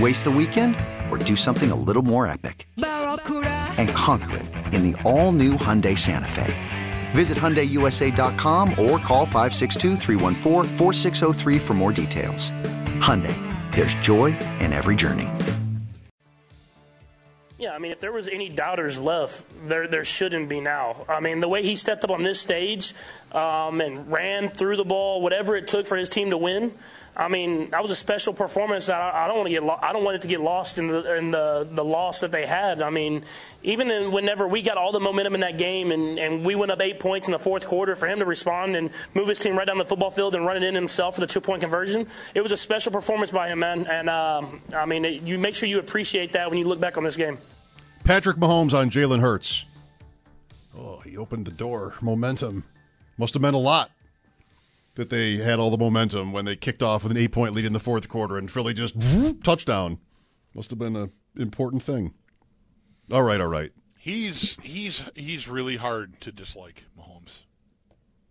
Waste the weekend or do something a little more epic? And conquer it in the all new Hyundai Santa Fe. Visit HyundaiUSA.com or call 562 for more details. Hyundai, there's joy in every journey. Yeah, I mean, if there was any doubters left, there there shouldn't be now. I mean, the way he stepped up on this stage um, and ran through the ball, whatever it took for his team to win. I mean, that was a special performance that I, I don't want to get. Lo- I don't want it to get lost in the in the, the loss that they had. I mean, even in, whenever we got all the momentum in that game and, and we went up eight points in the fourth quarter, for him to respond and move his team right down the football field and run it in himself for the two point conversion, it was a special performance by him, man. And um, I mean, it, you make sure you appreciate that when you look back on this game. Patrick Mahomes on Jalen Hurts. Oh, he opened the door. Momentum must have meant a lot that they had all the momentum when they kicked off with an eight point lead in the fourth quarter and Philly just whoop, touchdown. Must have been an important thing. All right, all right. He's he's he's really hard to dislike, Mahomes.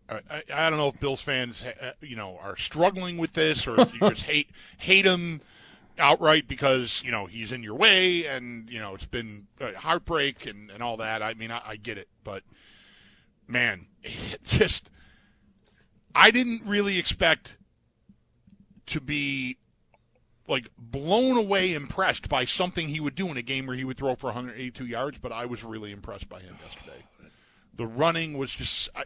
I, I, I don't know if Bills fans, uh, you know, are struggling with this or if you just hate hate him outright because you know he's in your way and you know it's been heartbreak and, and all that. I mean, I, I get it, but man, just I didn't really expect to be like blown away impressed by something he would do in a game where he would throw for 182 yards, but I was really impressed by him yesterday. The running was just I,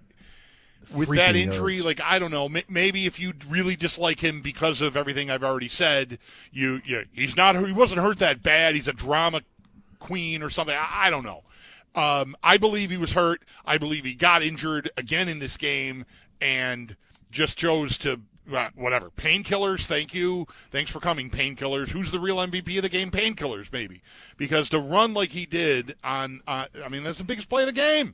with that injury, yards. like I don't know, maybe if you really dislike him because of everything I've already said, you, you he's not he wasn't hurt that bad. He's a drama queen or something. I, I don't know. Um, I believe he was hurt. I believe he got injured again in this game, and just chose to uh, whatever painkillers. Thank you, thanks for coming, painkillers. Who's the real MVP of the game? Painkillers, maybe, because to run like he did on, uh, I mean, that's the biggest play of the game.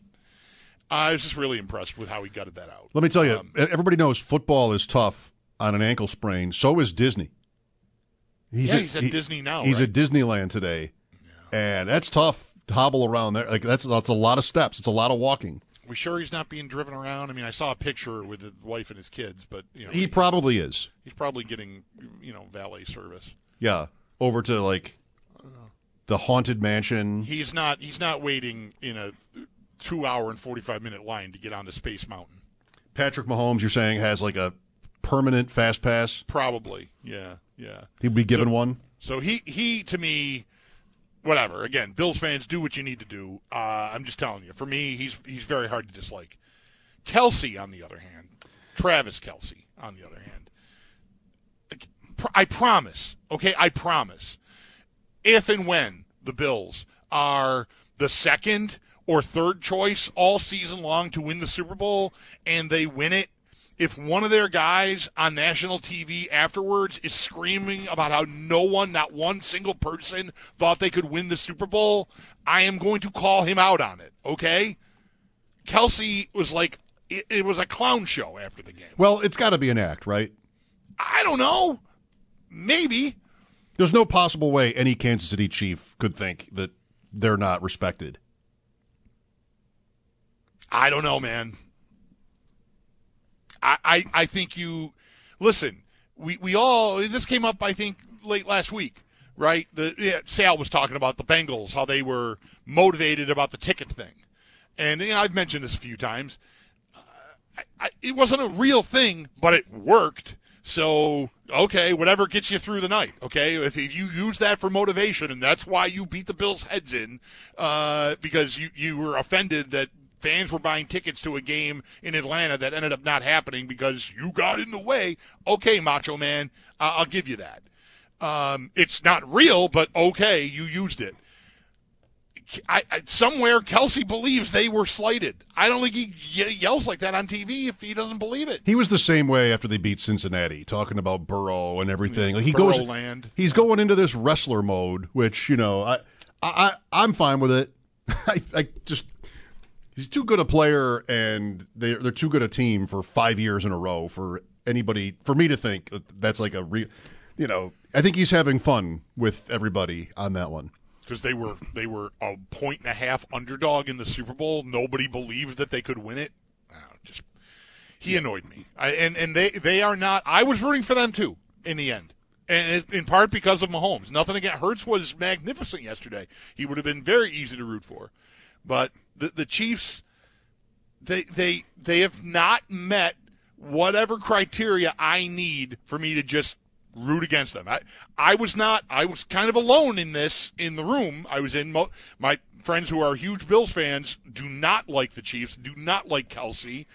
I was just really impressed with how he gutted that out. Let me tell you, um, everybody knows football is tough on an ankle sprain. So is Disney. He's yeah, at, he's at he, Disney now. He's right? at Disneyland today, yeah. and that's tough to hobble around there. Like that's that's a lot of steps. It's a lot of walking. We sure he's not being driven around? I mean, I saw a picture with his wife and his kids, but you know, he probably is. He's probably getting you know valet service. Yeah, over to like the haunted mansion. He's not. He's not waiting in a two-hour and forty-five minute line to get onto Space Mountain. Patrick Mahomes, you're saying has like a permanent fast pass? Probably. Yeah. Yeah. He'd be given so, one. So he he to me whatever. Again, Bills fans do what you need to do. Uh, I'm just telling you. For me, he's he's very hard to dislike. Kelce, on the other hand, Travis Kelce, on the other hand, I promise. Okay, I promise. If and when the Bills are the second or third choice all season long to win the Super Bowl and they win it if one of their guys on national TV afterwards is screaming about how no one, not one single person, thought they could win the Super Bowl, I am going to call him out on it, okay? Kelce was like, it, it was a clown show after the game. Well, it's got to be an act, right? I don't know. Maybe. There's no possible way any Kansas City Chief could think that they're not respected. I don't know, man. I, I, think you listen. we we all this came up I think late last week, right? The yeah, Sal was talking about the Bengals, how they were motivated about the ticket thing, and you know, I've mentioned this a few times. Uh, I, I, it wasn't a real thing, but it worked. So okay, whatever gets you through the night. Okay, if, if you use that for motivation, and that's why you beat the Bills' heads in, uh, because you you were offended that fans were buying tickets to a game in Atlanta that ended up not happening because you got in the way. Okay, Macho Man, uh, I'll give you that. Um, it's not real, but okay, you used it. I, I, somewhere Kelce believes they were slighted. I don't think he yells like that on TV if he doesn't believe it. He was the same way after they beat Cincinnati, talking about Burrow and everything. Like he Burrow goes, land. he's going into this wrestler mode, which you know, I, I, I'm fine with it. I, I just he's too good a player, and they're they're too good a team for five years in a row for anybody for me to think that's like a real, you know. I think he's having fun with everybody on that one because they were they were a point and a half underdog in the Super Bowl. Nobody believed that they could win it. just he annoyed me. I, and and they they are not. I was rooting for them too in the end, and in part because of Mahomes. Nothing against Hurts was magnificent yesterday. He would have been very easy to root for, but the the Chiefs they they they have not met whatever criteria I need for me to just root against them. I, I was not. I was kind of alone in this in the room. I was in. Mo- my friends who are huge Bills fans do not like the Chiefs. Do not like Kelce.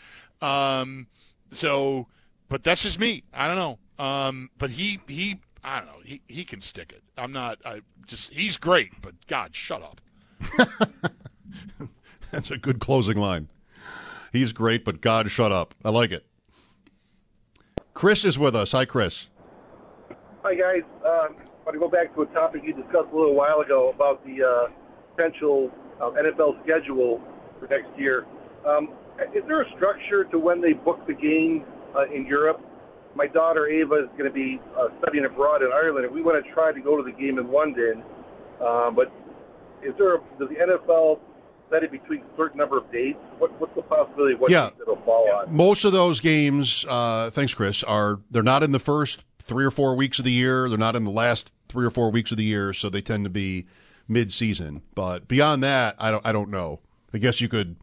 Um, so, but that's just me. I don't know. Um, but he he I don't know. He he can stick it. I'm not. I just he's great. But God, shut up. that's a good closing line. He's great, but God, shut up. I like it. Chris is with us. Hi, Chris. Hi, guys. Um, I want to go back to a topic you discussed a little while ago about the uh, potential uh, NFL schedule for next year. Um, is there a structure to when they book the games uh, in Europe? My daughter Ava is going to be uh, studying abroad in Ireland, and we want to try to go to the game in London. Uh, but is there a, does the NFL set it between a certain number of dates? What, what's the possibility of what yeah. it'll fall on? Most of those games, uh, thanks, Chris, are they're not in the first three or four weeks of the year. They're not in the last three or four weeks of the year, so they tend to be mid-season. But beyond that, I don't. I don't know. I guess you could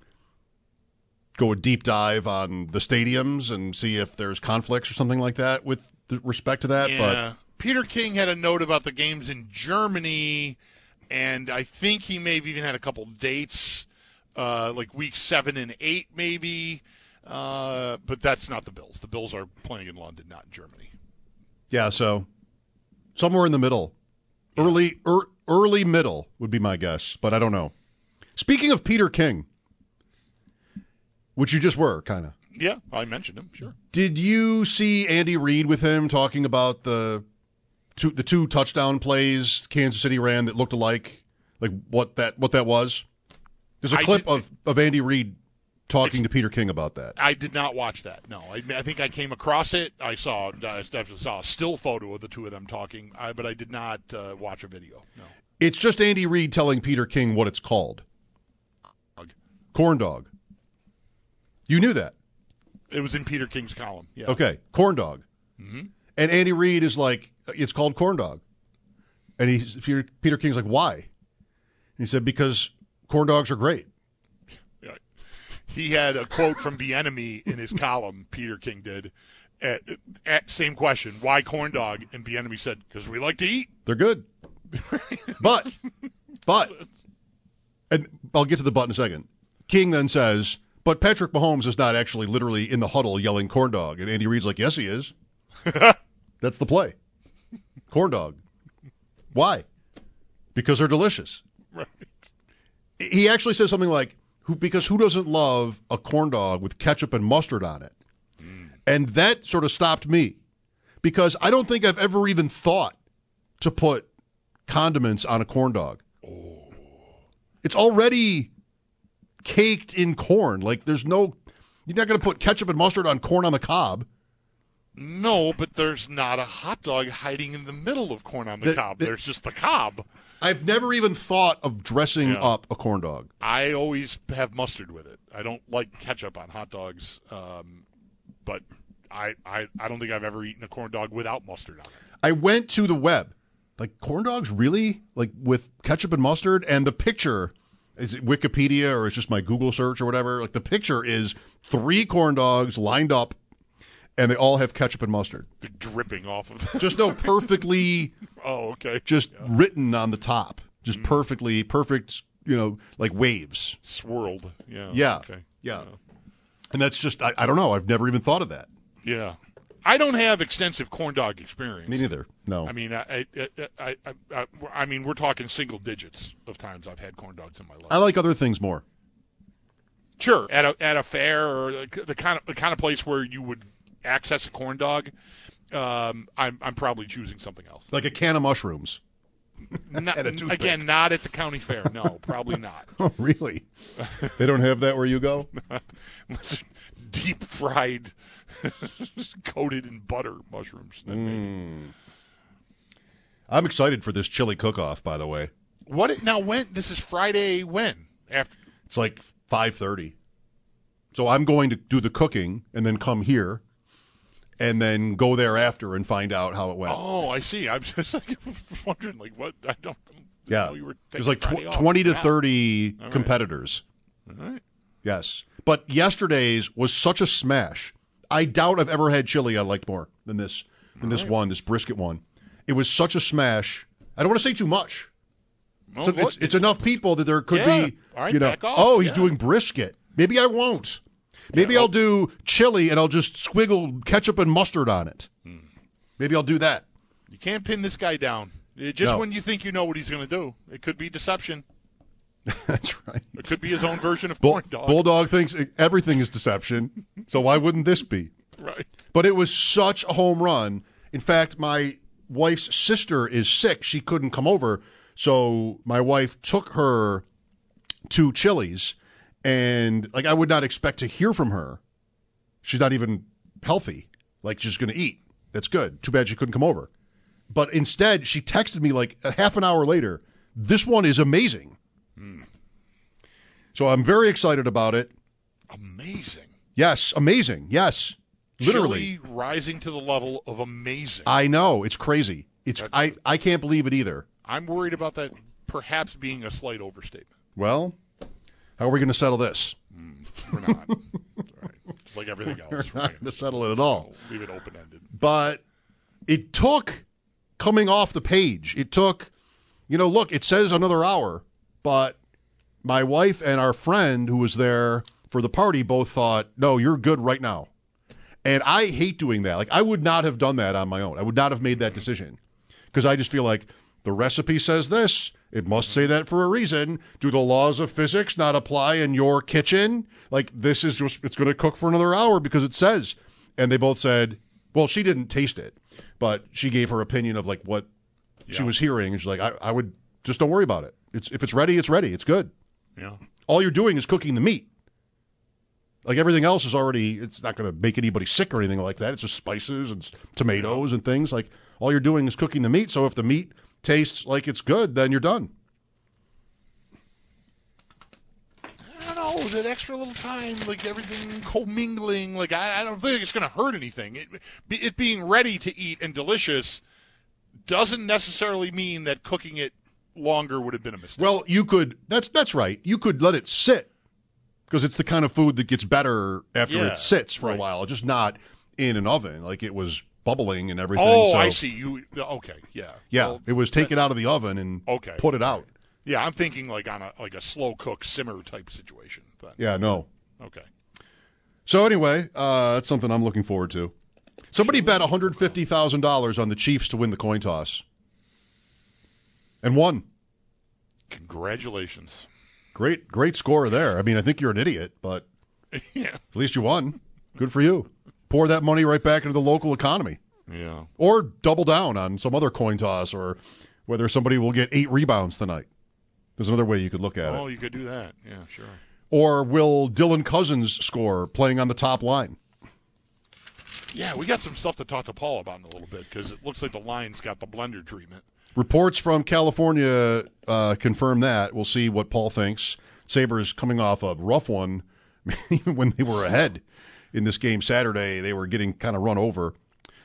go a deep dive on the stadiums and see if there's conflicts or something like that with respect to that. Yeah. But Peter King had a note about the games in Germany, and I think he may have even had a couple dates, uh, like week seven and eight, maybe. Uh, but that's not the Bills. The Bills are playing in London, not in Germany. Yeah, so somewhere in the middle, early er, early middle would be my guess, but I don't know. Speaking of Peter King, which you just were kind of. Yeah, I mentioned him. Sure. Did you see Andy Reid with him talking about the two the two touchdown plays Kansas City ran that looked alike, like what that what that was? There's a I clip did- of of Andy Reid talking to Peter King about that. I did not watch that. No, I, I think I came across it. I saw I saw a still photo of the two of them talking, I, but I did not uh, watch a video. No. It's just Andy Reid telling Peter King what it's called. Corn dog. You knew that. It was in Peter King's column. Yeah. Okay, corn dog. Mm-hmm. And Andy Reid is like, it's called corn dog. And he's Peter, Peter King's like, why? And he said, because corn dogs are great. He had a quote from Bieniemy in his column. Peter King did. At, at same question: Why corn dog? And Bieniemy said, "Because we like to eat." They're good. but, but, and I'll get to the but in a second. King then says, but Patrick Mahomes is not actually literally in the huddle yelling corn dog. And Andy Reid's like, yes, he is. That's the play. Corn dog. Why? Because they're delicious. Right. He actually says something like, who, because who doesn't love a corn dog with ketchup and mustard on it? Mm. And that sort of stopped me because I don't think I've ever even thought to put condiments on a corn dog. Oh. It's already caked in corn. Like there's no, you're not going to put ketchup and mustard on corn on the cob. No, but there's not a hot dog hiding in the middle of corn on the, The- cob. the- there's just the cob. I've never even thought of dressing Yeah. up a corn dog. I always have mustard with it. I don't like ketchup on hot dogs, um, but I, I, I don't think I've ever eaten a corn dog without mustard on it. I went to the web. Like corn dogs, really? Like with ketchup and mustard? And the picture is it Wikipedia or it's just my Google search or whatever? Like the picture is three corn dogs lined up, and they all have ketchup and mustard. The dripping off of. them. Just no perfectly, oh, okay. just written on the top, just mm. perfectly perfect. You know, like waves. Swirled. Yeah. Yeah, Okay. yeah. And that's just I, I don't know. I've never even thought of that. Yeah. I don't have extensive corn dog experience. Me neither. No. I mean, I, I, I, I, I, I mean, we're talking single digits of times I've had corn dogs in my life. I like other things more. Sure, at a at a fair or the kind of the kind of place where you would access a corn dog, um, I'm I'm probably choosing something else. Like a can of mushrooms. Not, And a again, not at the county fair. No, probably not. Oh, really? they don't have that where you go? Deep fried, coated in butter mushrooms. Mm. I'm excited for this chili cook-off. By the way, What it, now? When this is Friday? When after? it's like 5:30. So I'm going to do the cooking and then come here, and then go there after and find out how it went. Oh, I see. I'm just like wondering, like what? I don't. yeah, know you were there's like tw- 20 to Yeah. 30 right. competitors. All right. Yes, but yesterday's was such a smash. I doubt I've ever had chili I liked more than this than this one, this brisket one. It was such a smash. I don't want to say too much. Well, So it's, it's enough people that there could Yeah. be, All right, you know, back off. oh, he's Yeah. doing brisket. Maybe I won't. Maybe I'll do chili and I'll just squiggle ketchup and mustard on it. Hmm. Maybe I'll do that. You can't pin this guy down. Just No. when you think you know what he's going to do, it could be deception. That's right. It could be his own version of Bull- dog. Bulldog thinks everything is deception. so why wouldn't this be? Right. But it was such a home run. In fact, my wife's sister is sick. She couldn't come over. So my wife took her to Chili's and like I would not expect to hear from her. She's not even healthy. Like she's going to eat. That's good. Too bad she couldn't come over. But instead, she texted me like a half an hour later. This one is amazing. Hmm. So I'm very excited about it. Amazing. Yes, amazing. Yes, literally. Chili rising to the level of amazing. I know it's crazy. It's I I can't believe it either. I'm worried about that perhaps being a slight overstatement. Well, how are we going to settle this? Hmm, we're not. Right. Just like everything else. We're Not not going to settle it at all. Leave it open ended. But it took coming off the page. It took, you know, look. It says another hour, but my wife and our friend who was there for the party both thought, no, you're good right now. And I hate doing that. Like I would not have done that on my own. I would not have made that decision because I just feel like the recipe says this. It must say that for a reason. Do the laws of physics not apply in your kitchen? Like this is just it's going to cook for another hour because it says. And they both said, well, she didn't taste it, but she gave her opinion of like what she Yeah. was hearing. And she's like, I, I would just don't worry about it. It's if it's ready, it's ready. It's good. Yeah. All you're doing is cooking the meat. Like everything else is already, it's not going to make anybody sick or anything like that. It's just spices and tomatoes and things. Like all you're doing is cooking the meat. So if the meat tastes like it's good, then you're done. I don't know that extra little time, like everything commingling. Like I, I don't think it's going to hurt anything. It, it being ready to eat and delicious doesn't necessarily mean that cooking it longer would have been a mistake. Well, you could. That's that's right. You could let it sit because it's the kind of food that gets better after Yeah, it sits for right. a while. Just not in an oven like it was bubbling and everything. oh, so, I see. You okay? Yeah. Yeah, Well, it was taken out of the oven and Okay. put it out. yeah, I'm thinking like on a like a slow cook simmer type situation. But Yeah, no. okay. So anyway, uh, that's something I'm looking forward to. Somebody bet $150,000 on the Chiefs to win the coin toss. And won. Congratulations. Great, great score there. I mean, I think you're an idiot, but yeah. at least you won. Good for you. Pour that money right back into the local economy. Yeah. Or double down on some other coin toss or whether somebody will get eight rebounds tonight. There's another way you could look at Oh, it. Oh, you could do that. Yeah, sure. Or will Dylan Cozens score playing on the top line? Yeah, we got some stuff to talk to Paul about in a little bit because it looks like the line's got the blender treatment. Reports from California uh, confirm that. We'll see what Paul thinks. Sabres coming off a rough one, even when they were ahead in this game Saturday. They were getting kind of run over.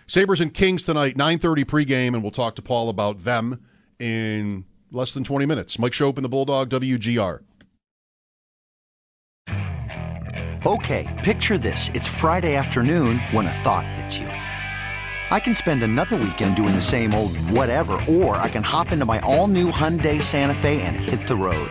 Sabres and Kings tonight, 9:30 pregame, and we'll talk to Paul about them in less than 20 minutes. Mike Schopp and the Bulldog, WGR. Okay, picture this. It's Friday afternoon when a thought hits you. I can spend another weekend doing the same old whatever, or I can hop into my all-new Hyundai Santa Fe and hit the road.